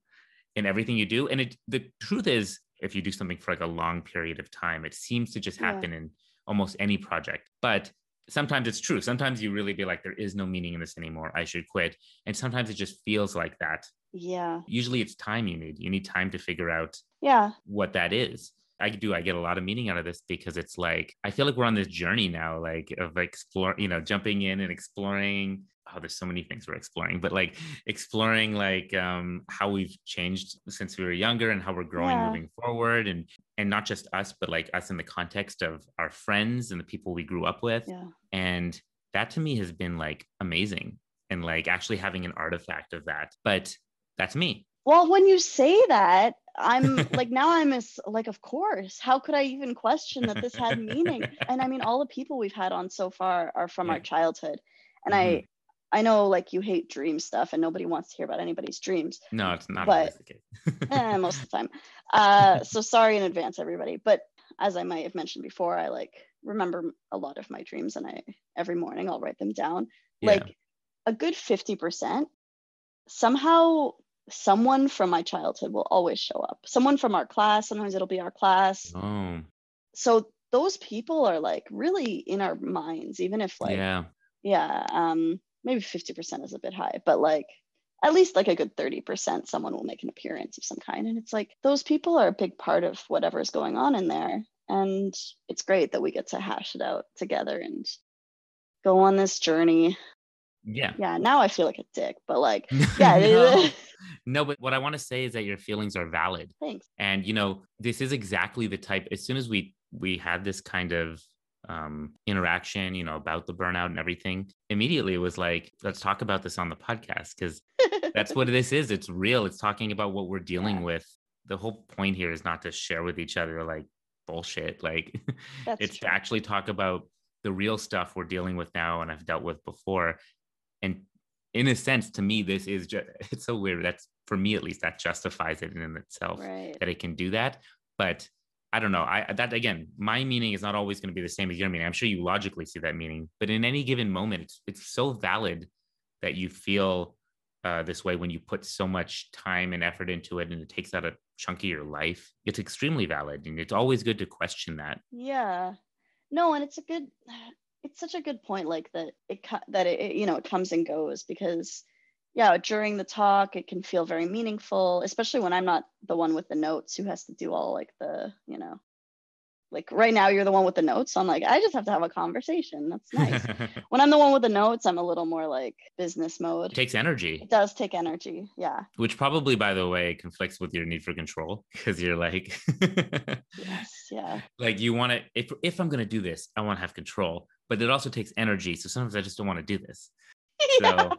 in everything you do. And it the truth is, if you do something for like a long period of time, it seems to just happen yeah. in almost any project. But sometimes it's true. Sometimes you really be like, there is no meaning in this anymore. I should quit. And sometimes it just feels like that. Yeah. Usually it's time you need. You need time to figure out yeah what that is. I do. I get a lot of meaning out of this because it's like I feel like we're on this journey now, like of exploring, you know, jumping in and exploring. Oh, there's so many things we're exploring, but like exploring like um, how we've changed since we were younger and how we're growing yeah. moving forward, and and not just us, but like us in the context of our friends and the people we grew up with. Yeah. And that to me has been like amazing, and like actually having an artifact of that. But that's me. Well, when you say that, I'm like now I'm as like of course. How could I even question that this had meaning? And I mean all the people we've had on so far are from yeah. our childhood. And mm-hmm. I I know like you hate dream stuff and nobody wants to hear about anybody's dreams. No, it's not but, eh, most of the time. Uh so sorry in advance everybody. But as I might have mentioned before, I like remember a lot of my dreams and I every morning I'll write them down. Yeah. Like a good 50% somehow someone from my childhood will always show up. Someone from our class, sometimes it'll be our class. Oh. So those people are like really in our minds, even if like yeah, yeah, um, maybe 50% is a bit high, but like at least like a good 30% someone will make an appearance of some kind. And it's like those people are a big part of whatever's going on in there. And it's great that we get to hash it out together and go on this journey yeah yeah now i feel like a dick but like yeah no. no but what i want to say is that your feelings are valid thanks and you know this is exactly the type as soon as we we had this kind of um, interaction, you know, about the burnout and everything, immediately it was like, let's talk about this on the podcast because that's what this is. It's real. It's talking about what we're dealing yeah. with. The whole point here is not to share with each other like bullshit. Like it's true. to actually talk about the real stuff we're dealing with now and I've dealt with before and in a sense to me this is just it's so weird. That's for me at least that justifies it in itself right. that it can do that. But i don't know. I that again my meaning is not always going to be the same as your meaning. I'm sure you logically see that meaning. But in any given moment it's, it's so valid that you feel uh, this way when you put so much time and effort into it and it takes out a chunk of your life. It's extremely valid and it's always good to question that. Yeah. No and it's a good it's such a good point like that it that it you know it comes and goes because yeah during the talk it can feel very meaningful especially when i'm not the one with the notes who has to do all like the you know like right now you're the one with the notes so i'm like i just have to have a conversation. That's nice. When i'm the one with the notes i'm a little more like business mode. It takes energy. It does take energy yeah. Which probably by the way conflicts with your need for control because you're like yes yeah. Like you want to if, if i'm going to do this i want to have control but it also takes energy so sometimes i just don't want to do this. So yeah,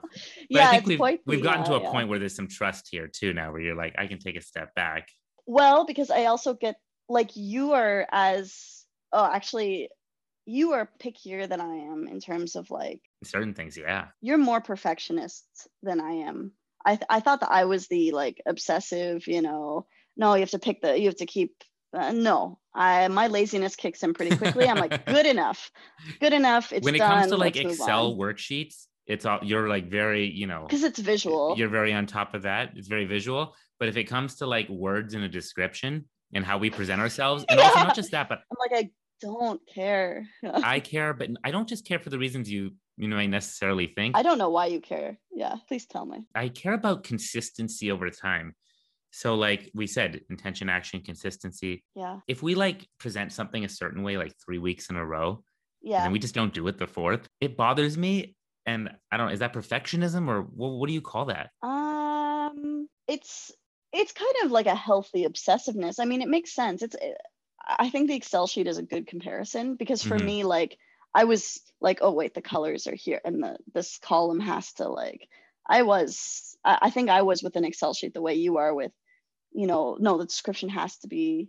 yeah I think we've, quite, we've gotten yeah, to a yeah. point where there's some trust here too now where you're like i can take a step back. Well because i also get like you are as oh actually you are pickier than I am in terms of like certain things. Yeah. You're more perfectionist than I am. I, th- I thought that I was the like obsessive, you know, no, you have to pick the, you have to keep, uh, no, I, my laziness kicks in pretty quickly. I'm like, good enough, good enough. It's when it done. comes to like Excel worksheets, it's all, you're like very, you know, because it's visual. You're very on top of that. It's very visual. But if it comes to like words in a description, and how we present ourselves. And yeah. also not just that, but I'm like, I don't care. I care, but I don't just care for the reasons you you know I necessarily think. I don't know why you care. Yeah, please tell me. I care about consistency over time. So like we said, intention, action, consistency. Yeah. If we like present something a certain way like three weeks in a row, yeah, and we just don't do it the fourth, it bothers me. And I don't. Know, is that perfectionism or what? What do you call that? Um, it's it's kind of like a healthy obsessiveness. I mean, it makes sense. It's eh, I think the Excel sheet is a good comparison because for mm-hmm. me, like I was like, oh wait, the colors are here, and the this column has to like. I was, I think I was with an Excel sheet the way you are with you know, no, the description has to be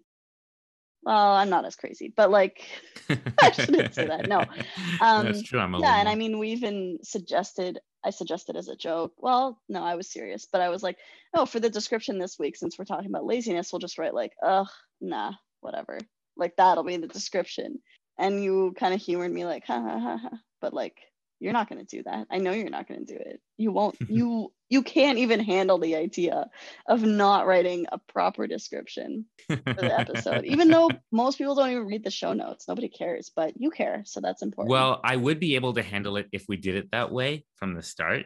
well, I'm not as crazy, but like I shouldn't say that. No. Um, That's true. I'm a yeah, and I mean, we even suggested. I suggested as a joke. Well, no, I was serious, but I was like, oh, for the description this week, since we're talking about laziness, we'll just write like, ugh, nah, whatever. Like that'll be in the description. And you kind of humored me like, ha ha ha ha. But like, you're not gonna do that. I know you're not gonna do it. You won't. you you can't even handle the idea of not writing a proper description for the episode, even though most people don't even read the show notes. Nobody cares, but you care, so that's important. well, I would be able to handle it if we did it that way from the start.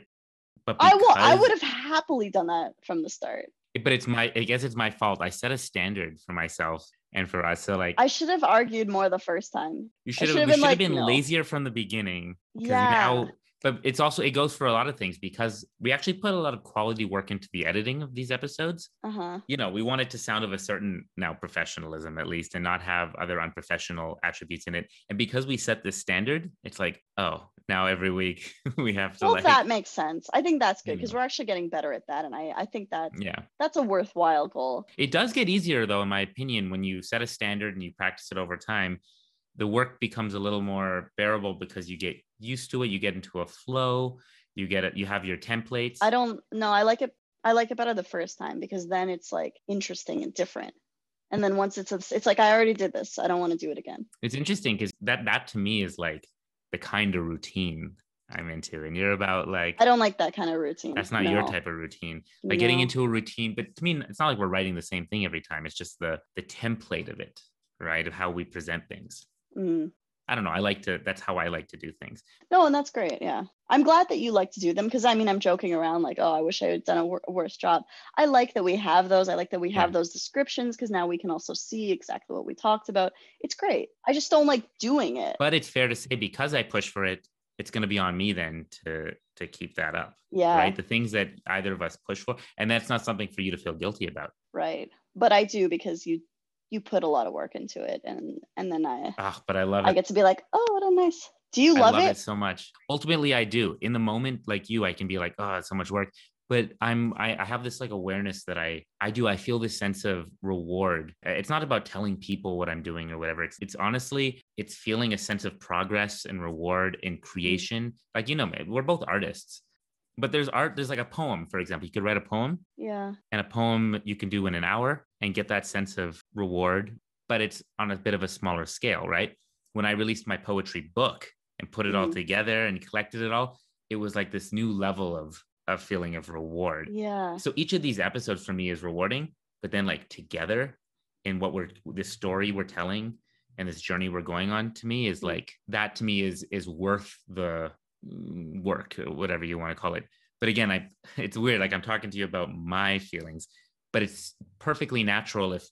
But I will. I would have happily done that from the start. but it's my i guess it's my fault i set a standard for myself and for us so like I should have argued more the first time. you should have we been should have like, been no. lazier from the beginning. Yeah. now but it's also it goes for a lot of things because we actually put a lot of quality work into the editing of these episodes Uh huh. you know we want it to sound of a certain now professionalism at least and not have other unprofessional attributes in it and because we set this standard it's like oh now every week we have to Well, like that makes sense. I think that's good because know. Hmm. we're actually getting better at that, and I I think that yeah that's a worthwhile goal. It does get easier though, in my opinion, when you set a standard and you practice it over time. The work becomes a little more bearable because you get used to it. You get into a flow. You get it. You have your templates. I don't know. I like it. I like it better the first time because then it's like interesting and different. And then once it's a, it's like I already did this. I don't want to do it again. It's interesting because that that to me is like the kind of routine I'm into, and you're about like I don't like that kind of routine. that's not your type of routine. Like getting into a routine, but to me, it's not like we're writing the same thing every time. It's just the the template of it, right? Of how we present things. Mm. I don't know. I like to. That's how I like to do things. No, and that's great. Yeah. I'm glad that you like to do them because I mean, I'm joking around like, oh, I wish I had done a, wor- worse job. I like that we have those. I like that we have Yeah. those descriptions because now we can also see exactly what we talked about. It's great. I just don't like doing it. But it's fair to say because I push for it, it's going to be on me then to to keep that up, yeah. right? The things that either of us push for, and that's not something for you to feel guilty about. Right. But I do because you you put a lot of work into it and and then I Ah, but I love it I get to be like, oh, what a nice. Do you I love, love it? it so much. Ultimately, I do. In the moment, like you, I can be like, oh, it's so much work. But I'm I, I have this like awareness that I I do. I feel this sense of reward. It's not about telling people what I'm doing or whatever. It's it's honestly it's feeling a sense of progress and reward in creation. Like you know, we're both artists. But there's art, there's like a poem, for example. You could write a poem Yeah. and a poem you can do in an hour and get that sense of reward, but it's on a bit of a smaller scale, right? When I released my poetry book and put it all Mhm. together and collected it all, it was like this new level of of feeling of reward. Yeah. So each of these episodes for me is rewarding, but then like together in what we're this story we're telling and this journey we're going on to me is Mhm. like that to me is is worth the mm, work whatever you want to call it. But again, I it's weird like I'm talking to you about my feelings, but it's perfectly natural if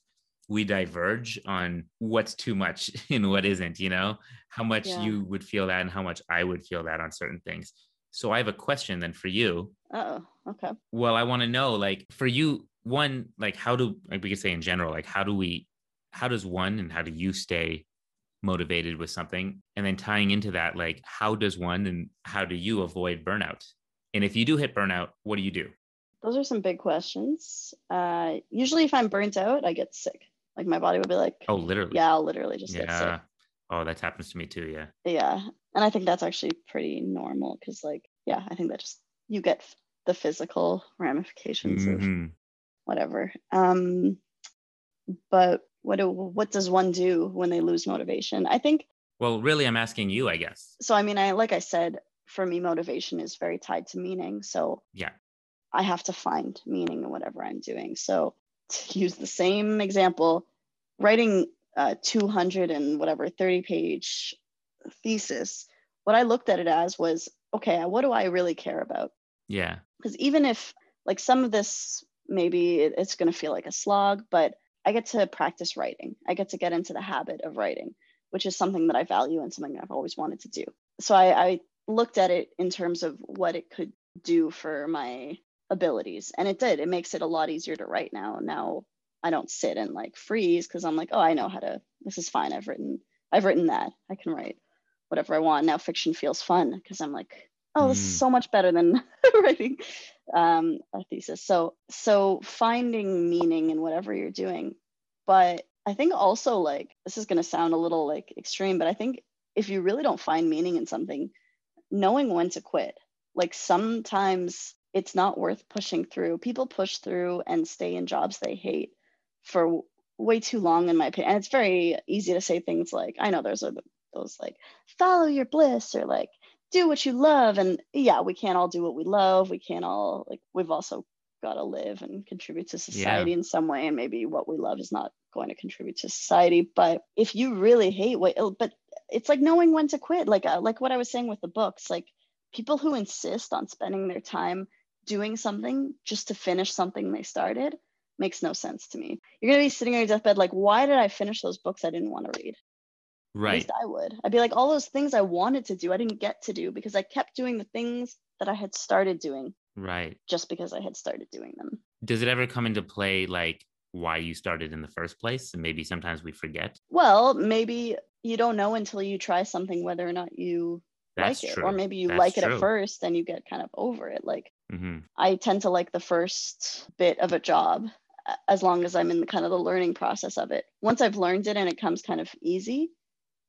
we diverge on what's too much and what isn't, you know, how much Yeah. you would feel that and how much I would feel that on certain things. So I have a question then for you Oh, okay. well i want to know like for you one like how do like we could say in general like how do we how does one and how do you stay motivated with something and then tying into that like how does one and how do you avoid burnout and if you do hit burnout what do you do Those are some big questions. Uh, usually, if I'm burnt out, I get sick. Like my body would be like, oh literally yeah, I'll literally just get sick. yeah oh that happens to me too yeah Yeah. And I think that's actually pretty normal because, like, yeah, I think that just you get the physical ramifications of Mhm. whatever. Um, but what do, what does one do when they lose motivation? I think well really i'm asking you i guess so. I mean, I like I said, for me, motivation is very tied to meaning. So yeah I have to find meaning in whatever I'm doing. So to use the same example, writing a 200 and whatever 30 page thesis, what I looked at it as was, okay, what do I really care about? yeah Because even if like some of this, maybe it's going to feel like a slog, but I get to practice writing. I get to get into the habit of writing, which is something that I value and something I've always wanted to do. So I, I looked at it in terms of what it could do for my abilities. And it did. It makes it a lot easier to write now. Now I don't sit and like freeze because I'm like, oh, I know how to, this is fine. I've written, I've written that. I can write whatever I want. Now fiction feels fun because I'm like, oh this is Mm. so much better than writing um, a thesis so so finding meaning in whatever you're doing but i think also like this is going to sound a little like extreme but i think if you really don't find meaning in something knowing when to quit like sometimes it's not worth pushing through. People push through and stay in jobs they hate for way too long in my opinion. And it's very easy to say things like i know there's a, those like follow your bliss or like do what you love. And yeah we can't all do what we love. We can't all like we've also got to live and contribute to society in some way and maybe what we love is not going to contribute to society. But if you really hate what oh, but it's like knowing when to quit. Like uh, like what i was saying with the books like people who insist on spending their time doing something just to finish something they started makes no sense to me you're going to be sitting on your deathbed like why did i finish those books i didn't want to read Right. at least I would. I'd be like, all those things I wanted to do, I didn't get to do because I kept doing the things that I had started doing Right. just because I had started doing them. Does it ever come into play like why you started in the first place? And maybe sometimes we forget. Well, maybe you don't know until you try something whether or not you That's like it. true. Or maybe you That's like it true. at first and you get kind of over it. Like hmm I tend to like the first bit of a job as long as I'm in the kind of the learning process of it. Once I've learned it and it comes kind of easy,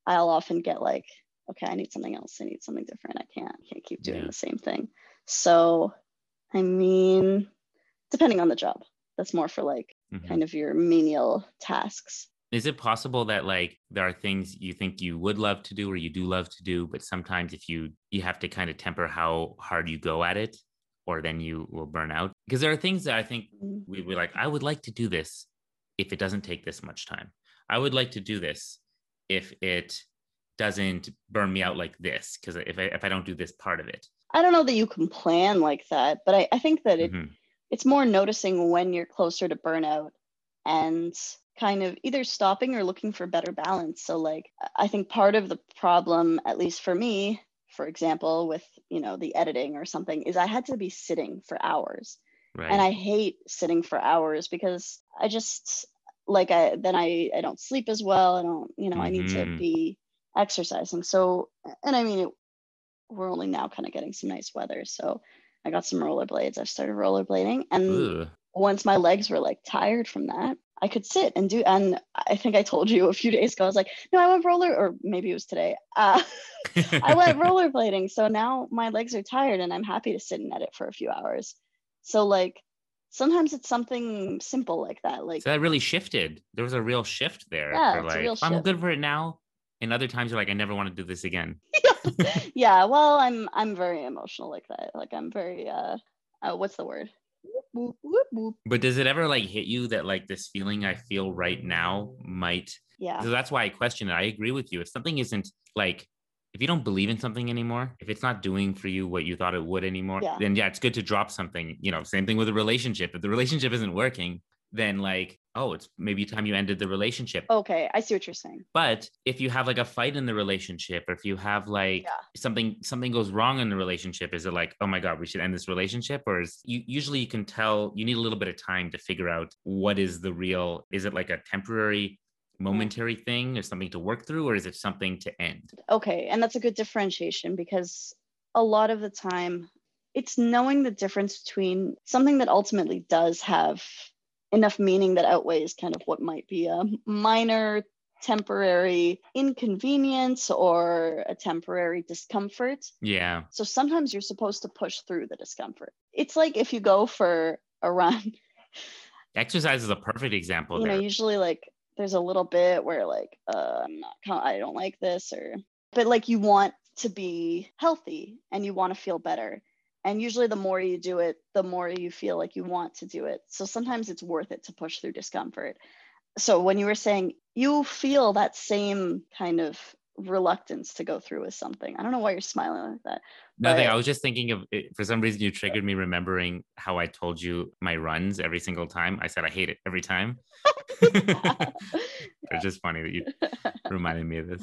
I'll often get like, okay, I need something else. I need something different. I can't can't keep doing Yeah. the same thing. So, I mean, depending on the job, that's more for like hmm kind of your menial tasks. Is it possible that like there are things you think you would love to do or you do love to do, but sometimes if you you have to kind of temper how hard you go at it, or then you will burn out? Because there are things that I think Mm. we were like, I would like to do this if it doesn't take this much time. I would like to do this if it doesn't burn me out like this. Because if I if I don't do this part of it, I don't know that you can plan like that, but I, I think that it Mhm. it's more noticing when you're closer to burnout and kind of either stopping or looking for better balance. So like I think part of the problem, at least for me, for example, with you know the editing or something, is I had to be sitting for hours. right? And I hate sitting for hours because I just like I then I, I don't sleep as well. I don't, you know, I need to Mhm. be exercising. So and I mean it, we're only now kind of getting some nice weather. So I got some rollerblades. I've started rollerblading and Ugh. once my legs were like tired from that, I could sit and do. And I think I told you a few days ago, I was like, no, I went roller, or maybe it was today. Uh, I went rollerblading. So now my legs are tired and I'm happy to sit and edit for a few hours. So, like, sometimes it's something simple like that. Like, so that really shifted. There was a real shift there. Yeah, for it's a like, real I'm good for it now. And other times you're like, I never want to do this again. yeah, well, I'm I'm very emotional like that. Like, I'm very uh, uh what's the word? But does it ever like hit you that like this feeling I feel right now might Yeah, So that's why I question it. I agree with you. If something isn't like, if you don't believe in something anymore, if it's not doing for you what you thought it would anymore, Yeah. then yeah, it's good to drop something. You know, same thing with a relationship. If the relationship isn't working, then like, oh, it's maybe time you ended the relationship. okay, I see what you're saying. But if you have like a fight in the relationship, or if you have like Yeah. something something goes wrong in the relationship, is it like, oh my god, we should end this relationship? Or is you usually you can tell you need a little bit of time to figure out what is the real, is it like a temporary momentary thing or something to work through, or is it something to end? Okay, and that's a good differentiation because a lot of the time it's knowing the difference between something that ultimately does have enough meaning that outweighs kind of what might be a minor temporary inconvenience or a temporary discomfort. Yeah. So sometimes you're supposed to push through the discomfort. It's like if you go for a run, Exercise is a perfect example you know, usually like there's a little bit where like uh, I'm not, I don't like this, or but like you want to be healthy and you want to feel better. And usually, the more you do it, the more you feel like you want to do it. So sometimes it's worth it to push through discomfort. So when you were saying you feel that same kind of reluctance to go through with something, I don't know why you're smiling like that. Nothing. I was just thinking of it. For some reason, you triggered me remembering how I told you my runs every single time. I said I hate it every time. it's just funny that you reminded me of this.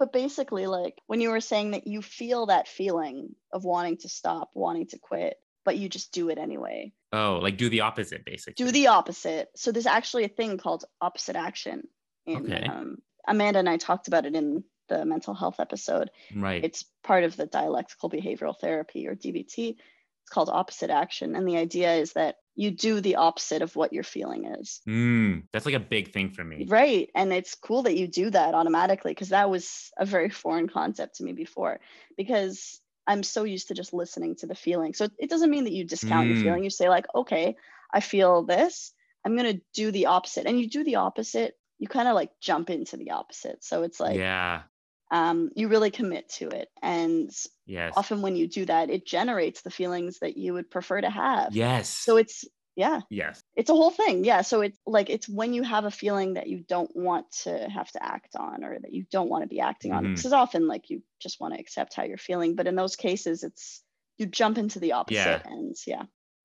But basically like when you were saying that you feel that feeling of wanting to stop wanting to quit but you just do it anyway Oh, like do the opposite, basically. do the opposite so there's actually a thing called opposite action in Okay. um, amanda and i talked about it in the mental health episode. Right. It's part of the dialectical behavioral therapy or DBT. It's called opposite action. And the idea is that you do the opposite of what your feeling is. Mm, that's like a big thing for me. Right. And it's cool that you do that automatically because that was a very foreign concept to me before because I'm so used to just listening to the feeling. So it doesn't mean that you discount Mm. your feeling. You say, like, okay, I feel this. I'm going to do the opposite. And you do the opposite, you kind of like jump into the opposite. So it's like, yeah. Um, you really commit to it. And Yes. often when you do that, it generates the feelings that you would prefer to have. Yes. So it's, yeah, yes. it's a whole thing. Yeah. So it's like, it's when you have a feeling that you don't want to have to act on or that you don't want to be acting on. Mhm. Because often like you just want to accept how you're feeling. But in those cases, it's, you jump into the opposite Yeah. and yeah,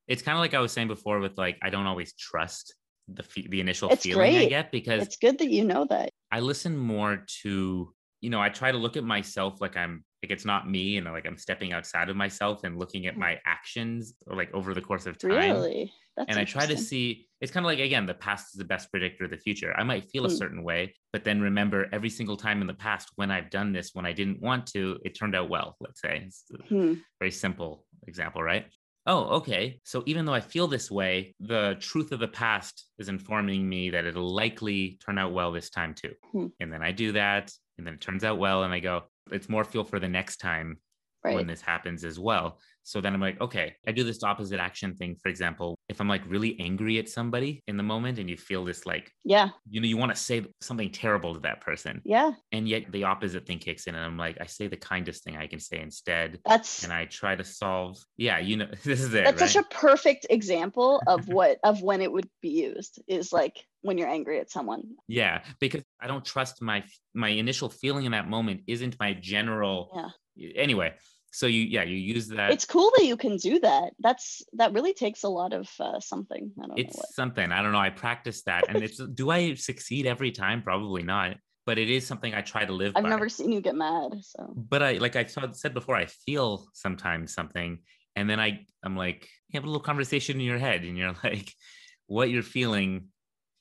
It's kind of like I was saying before with like I don't always trust the fe- the initial It's feeling I get because it's good that you know that. I listen more to, you know, I try to look at myself like I'm like it's not me and like I'm stepping outside of myself and looking at Mm. my actions or like over the course of time. Really? That's and I try to see it's kind of like again, the past is the best predictor of the future. I might feel a Mm. certain way, but then remember every single time in the past when I've done this when I didn't want to, it turned out well, let's say. It's a Hmm. very simple example, right? Oh, okay. So even though I feel this way, the truth of the past is informing me that it'll likely turn out well this time too. Hmm. And then I do that, and then it turns out well, and I go, it's more fuel for the next time Right. when this happens as well. So then I'm like, okay, I do this opposite action thing. For example, if I'm like really angry at somebody in the moment and you feel this like, Yeah. you know, you want to say something terrible to that person, Yeah. and yet the opposite thing kicks in, and I'm like, I say the kindest thing I can say instead That's and I try to solve. Yeah, you know, this is it. that's right? such a perfect example of what of when it would be used is like when you're angry at someone. yeah, because I don't trust my my initial feeling in that moment isn't my general. yeah. Anyway, so you yeah you use that. it's cool that you can do that. That's that really takes a lot of uh, something. I don't know it's what. something I don't know. I practice that, and it's do I succeed every time? Probably not, but it is something I try to live. I've by. never seen you get mad. So But I like I said before, I feel sometimes something, and then I I'm like you have a little conversation in your head, and you're like, what you're feeling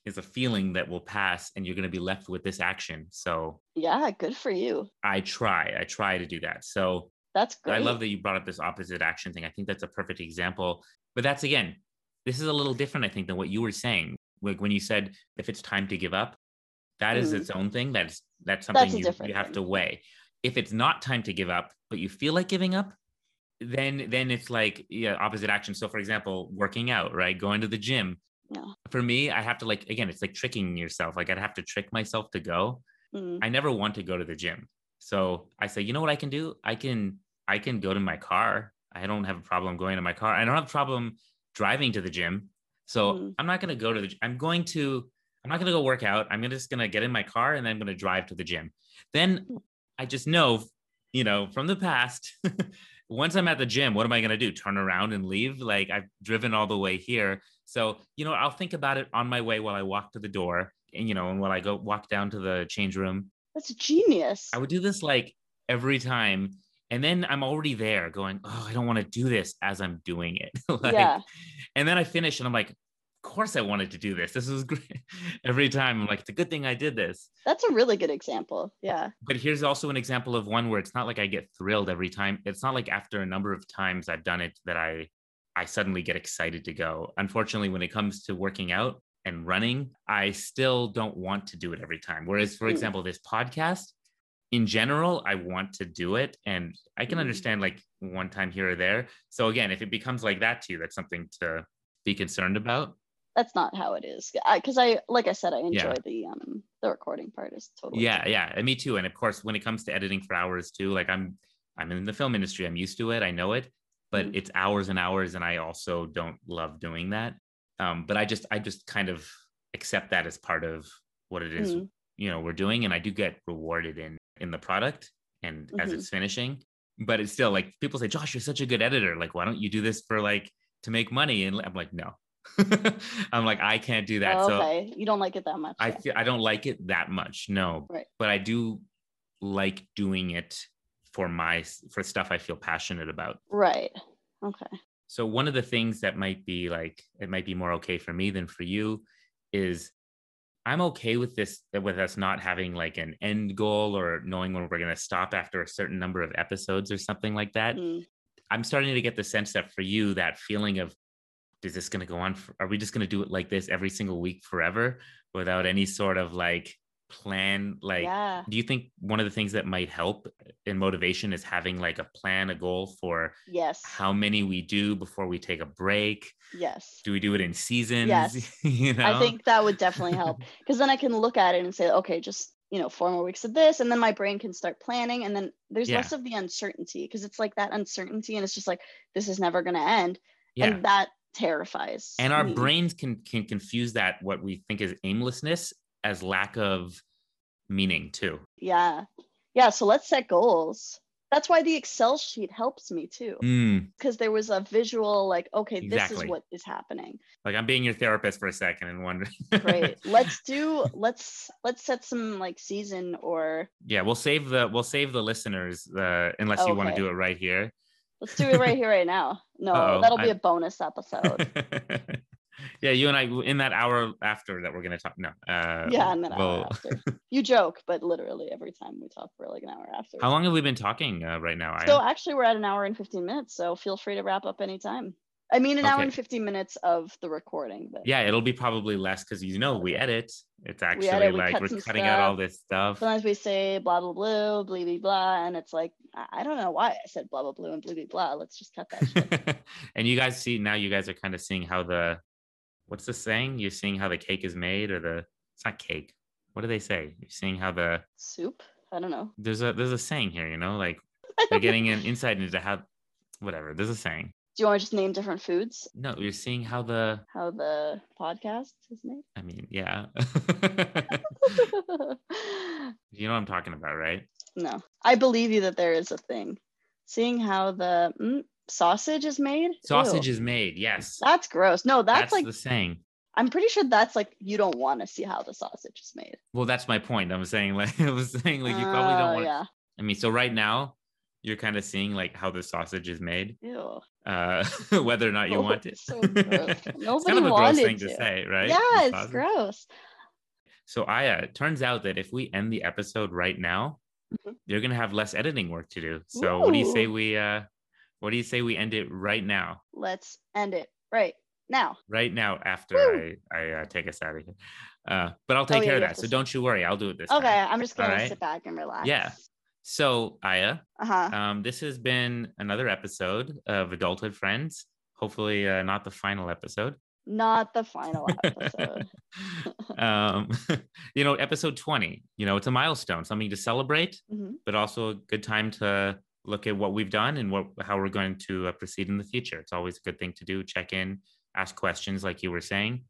is a feeling that will pass, and you're going to be left with this action. So yeah, good for you. I try. I try to do that. So That's great. I love that you brought up this opposite action thing. I think that's a perfect example. But that's again, this is a little different, I think, than what you were saying. Like when you said if it's time to give up, that is Mhm. its own thing. That's that's That's something a you, you have thing. to weigh. If it's not time to give up, but you feel like giving up, then then it's like yeah, opposite action. So for example, working out, right? Going to the gym. Yeah. For me, I have to like again, it's like tricking yourself. Like I'd have to trick myself to go. Mm, I never want to go to the gym. So I say, you know what I can do? I can I can go to my car. I don't have a problem going to my car. I don't have a problem driving to the gym. So Mhm. I'm not going to go to the I'm going to I'm not going to go work out. I'm just going to get in my car and then I'm going to drive to the gym. Then I just know, you know, from the past once I'm at the gym, what am I going to do? Turn around and leave? Like I've driven all the way here. So, you know, I'll think about it on my way while I walk to the door and, you know, and while I go walk down to the change room. that's genius. I would do this like every time. And then I'm already there going, oh, I don't want to do this as I'm doing it. like, yeah. And then I finish and I'm like, of course I wanted to do this. This was great. Every time I'm like, it's a good thing I did this. That's a really good example. Yeah. But here's also an example of one where it's not like I get thrilled every time. It's not like after a number of times I've done it that I I suddenly get excited to go. Unfortunately, when it comes to working out and running, I still don't want to do it every time. Whereas, for Mm. example, this podcast, in general, I want to do it. And I can Mm. understand like one time here or there. So again, if it becomes like that to you, that's something to be concerned about. That's not how it is. Because I, like I said, I enjoy Yeah. the um the recording part is totally. Yeah, yeah, and me too. And of course, when it comes to editing for hours too, like I'm I'm in the film industry, I'm used to it, I know it, but Mhm. it's hours and hours, and I also don't love doing that. Um, but I just I just kind of accept that as part of what it is, Mhm. you know, we're doing, and I do get rewarded in in the product and as Mhm. it's finishing. But it's still like people say, Josh, you're such a good editor. Like, why don't you do this for like to make money? And I'm like, no. I'm like, I can't do that. Oh, So okay. You don't like it that much. I yeah. feel I don't like it that much, no. Right. But I do like doing it for my for stuff I feel passionate about. Right. Okay. So one of the things that might be like it might be more okay for me than for you is I'm okay with this, with us not having like an end goal or knowing when we're going to stop after a certain number of episodes or something like that. Mm. I'm starting to get the sense that for you, that feeling of, is this going to go on? For, are we just going to do it like this every single week forever without any sort of like plan? Like, yeah. do you think one of the things that might help in motivation is having like a plan, a goal for Yes. how many we do before we take a break? Yes. Do we do it in seasons? Yes. you know? I think that would definitely help because then I can look at it and say, okay, just you know, four more weeks of this, and then my brain can start planning, and then there's Yeah. less of the uncertainty because it's like that uncertainty, and it's just like this is never going to end, yeah. and that terrifies. and our me. brains can can confuse that what we think is aimlessness as lack of meaning too Yeah, yeah. So let's set goals. That's why the Excel sheet helps me too, Mm, because there was a visual, like, okay, this is what is happening. like i'm being your therapist for a second and wondering Great. let's do. Let's let's set some like season or yeah we'll save the we'll save the listeners uh, unless you want to do it right here let's do it right here, right now. No, Uh-oh, that'll be I- a bonus episode. yeah you and i in that hour after that we're gonna talk no uh Yeah, and then hour we'll- after. You joke, but literally every time we talk, we're like an hour after. how long have we been talking uh, right now So Aya? actually, we're at an hour and 15 minutes. So feel free to wrap up anytime. I mean, an hour and 15 minutes of the recording. But yeah it'll be probably less because you know we edit it's actually edit, we like cut we're cutting out all this stuff sometimes we say blah blah blah, blah blah blah, and it's like I I don't know why I said blah blah blah and blah blah blah. Let's just cut that shit. and you guys see now you guys are kind of seeing how the what's the saying you're seeing how the cake is made or the it's not cake what do they say you're seeing how the Soup. I don't know. there's a there's a saying here you know like they're getting an insight into how whatever there's a saying Do you want to just name different foods? no you're seeing how the How the podcast is made? i mean yeah you know what i'm talking about right no, I believe you that there is a thing. Seeing how the mm, sausage is made. sausage Ew, is made yes That's gross. No, that's, that's like the saying I'm pretty sure that's like you don't want to see how the sausage is made. well that's my point i'm saying like i was saying like you probably don't Oh, want Yeah. i mean so right now you're kind of seeing like how the sausage is made Ew. uh whether or not you Oh, want it so gross. it's Nobody kind of a gross thing to to. say right yeah, it's gross. so aya it turns out that if we end the episode right now Mhm. you're gonna have less editing work to do so what do you say we uh what do you say we end it right now Let's end it right now. right now after Woo. i i uh, take us out of here uh but i'll take yeah, care of that so don't you worry i'll do it this way. Okay, time I'm just gonna Alright. sit back and relax. Yeah. so aya Uh huh. um this has been another episode of adulthood friends hopefully uh, not the final episode Not the final episode. um, you know, episode 20, you know, it's a milestone, something to celebrate, Mhm. but also a good time to look at what we've done and what how we're going to uh, proceed in the future. It's always a good thing to do. Check in, ask questions, like you were saying,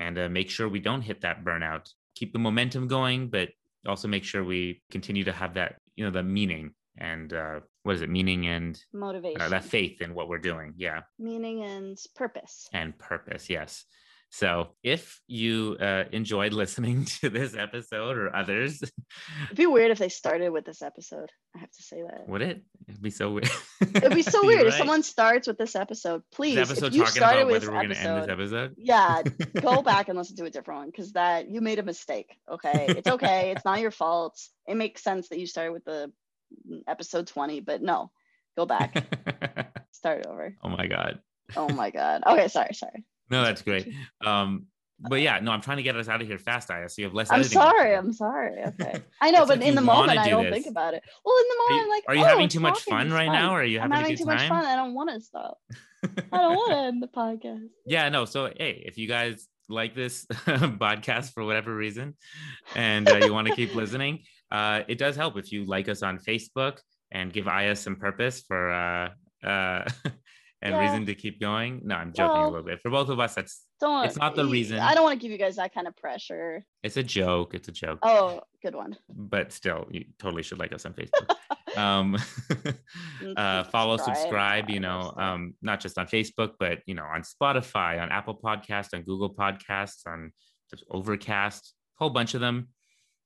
and uh, make sure we don't hit that burnout. Keep the momentum going, but also make sure we continue to have that, you know, the meaning and uh, what is it, meaning and Motivation, uh, that faith in what we're doing. Yeah meaning, and purpose. and purpose. Yes. So if you uh, enjoyed listening to this episode or others, It'd be weird if they started with this episode. I have to say that. would it? It'd be so weird. It'd be so weird if someone starts with this episode. Please, This episode if you talking started about with whether this we're going to end this episode, yeah, go back and listen to a different one because that you made a mistake. Okay, it's okay. it's not your fault. It makes sense that you started with the episode 20, but no, go back, start over. oh my god. Oh my god. Okay, sorry, sorry. No, that's great. Um, but yeah, no, I'm trying to get us out of here fast, Aya. So you have less. I'm editing work to sorry. I'm sorry. Okay, I know, but if in the moment, I do don't this. think about it. Well, in the Are moment, you, I'm like, are you oh, having too much fun right fun. now, or are you having, having too much fun. I don't want to stop. I don't want to end the podcast. yeah no so hey if you guys like this podcast for whatever reason and uh, you want to keep listening uh, it does help if you like us on facebook and give aya some purpose for uh, uh, and Yeah. reason to keep going no i'm joking a little bit for both of us that's Don't. It's not the reason. I don't want to give you guys that kind of pressure. it's a joke it's a joke Oh, good one. but still you totally should like us on facebook um Mm, uh follow subscribe, subscribe you know um not just on facebook but you know on spotify on apple podcast on google podcasts on just overcast whole bunch of them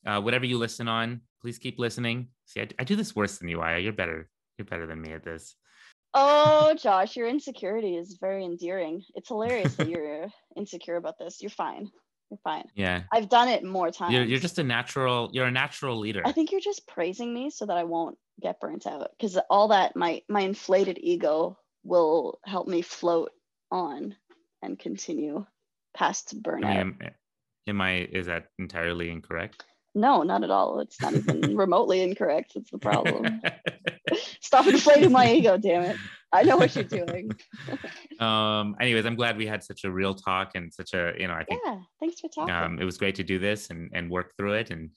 uh whatever you listen on please keep listening see i, I do this worse than you aya you're better you're better than me at this Oh, Josh, your insecurity is very endearing. It's hilarious that you're uh, insecure about this. You're fine. You're fine. Yeah. I've done it more times. You're, you're just a natural, you're a natural leader. I think you're just praising me so that I won't get burnt out because all that my my inflated ego will help me float on and continue past I burnout. mean, am, am I, is that entirely incorrect? No, not at all. It's not even remotely incorrect. It's the problem. Stop inflating my ego, damn it. I know what you're doing. um, anyways, I'm glad we had such a real talk and such a, you know, I think Yeah, thanks for talking. um, it was great to do this and, and work through it. And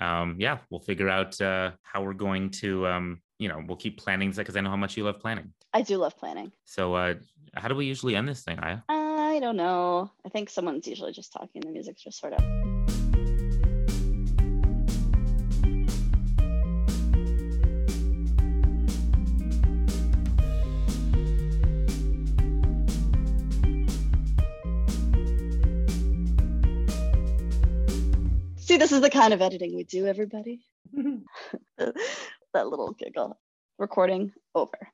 um, yeah, we'll figure out uh, how we're going to, um, you know, we'll keep planning because I know how much you love planning. I do love planning. So uh, how do we usually end this thing, Aya? I don't know. I think someone's usually just talking. The music's just sort of. This is the kind of editing we do, everybody. that little giggle. Recording over.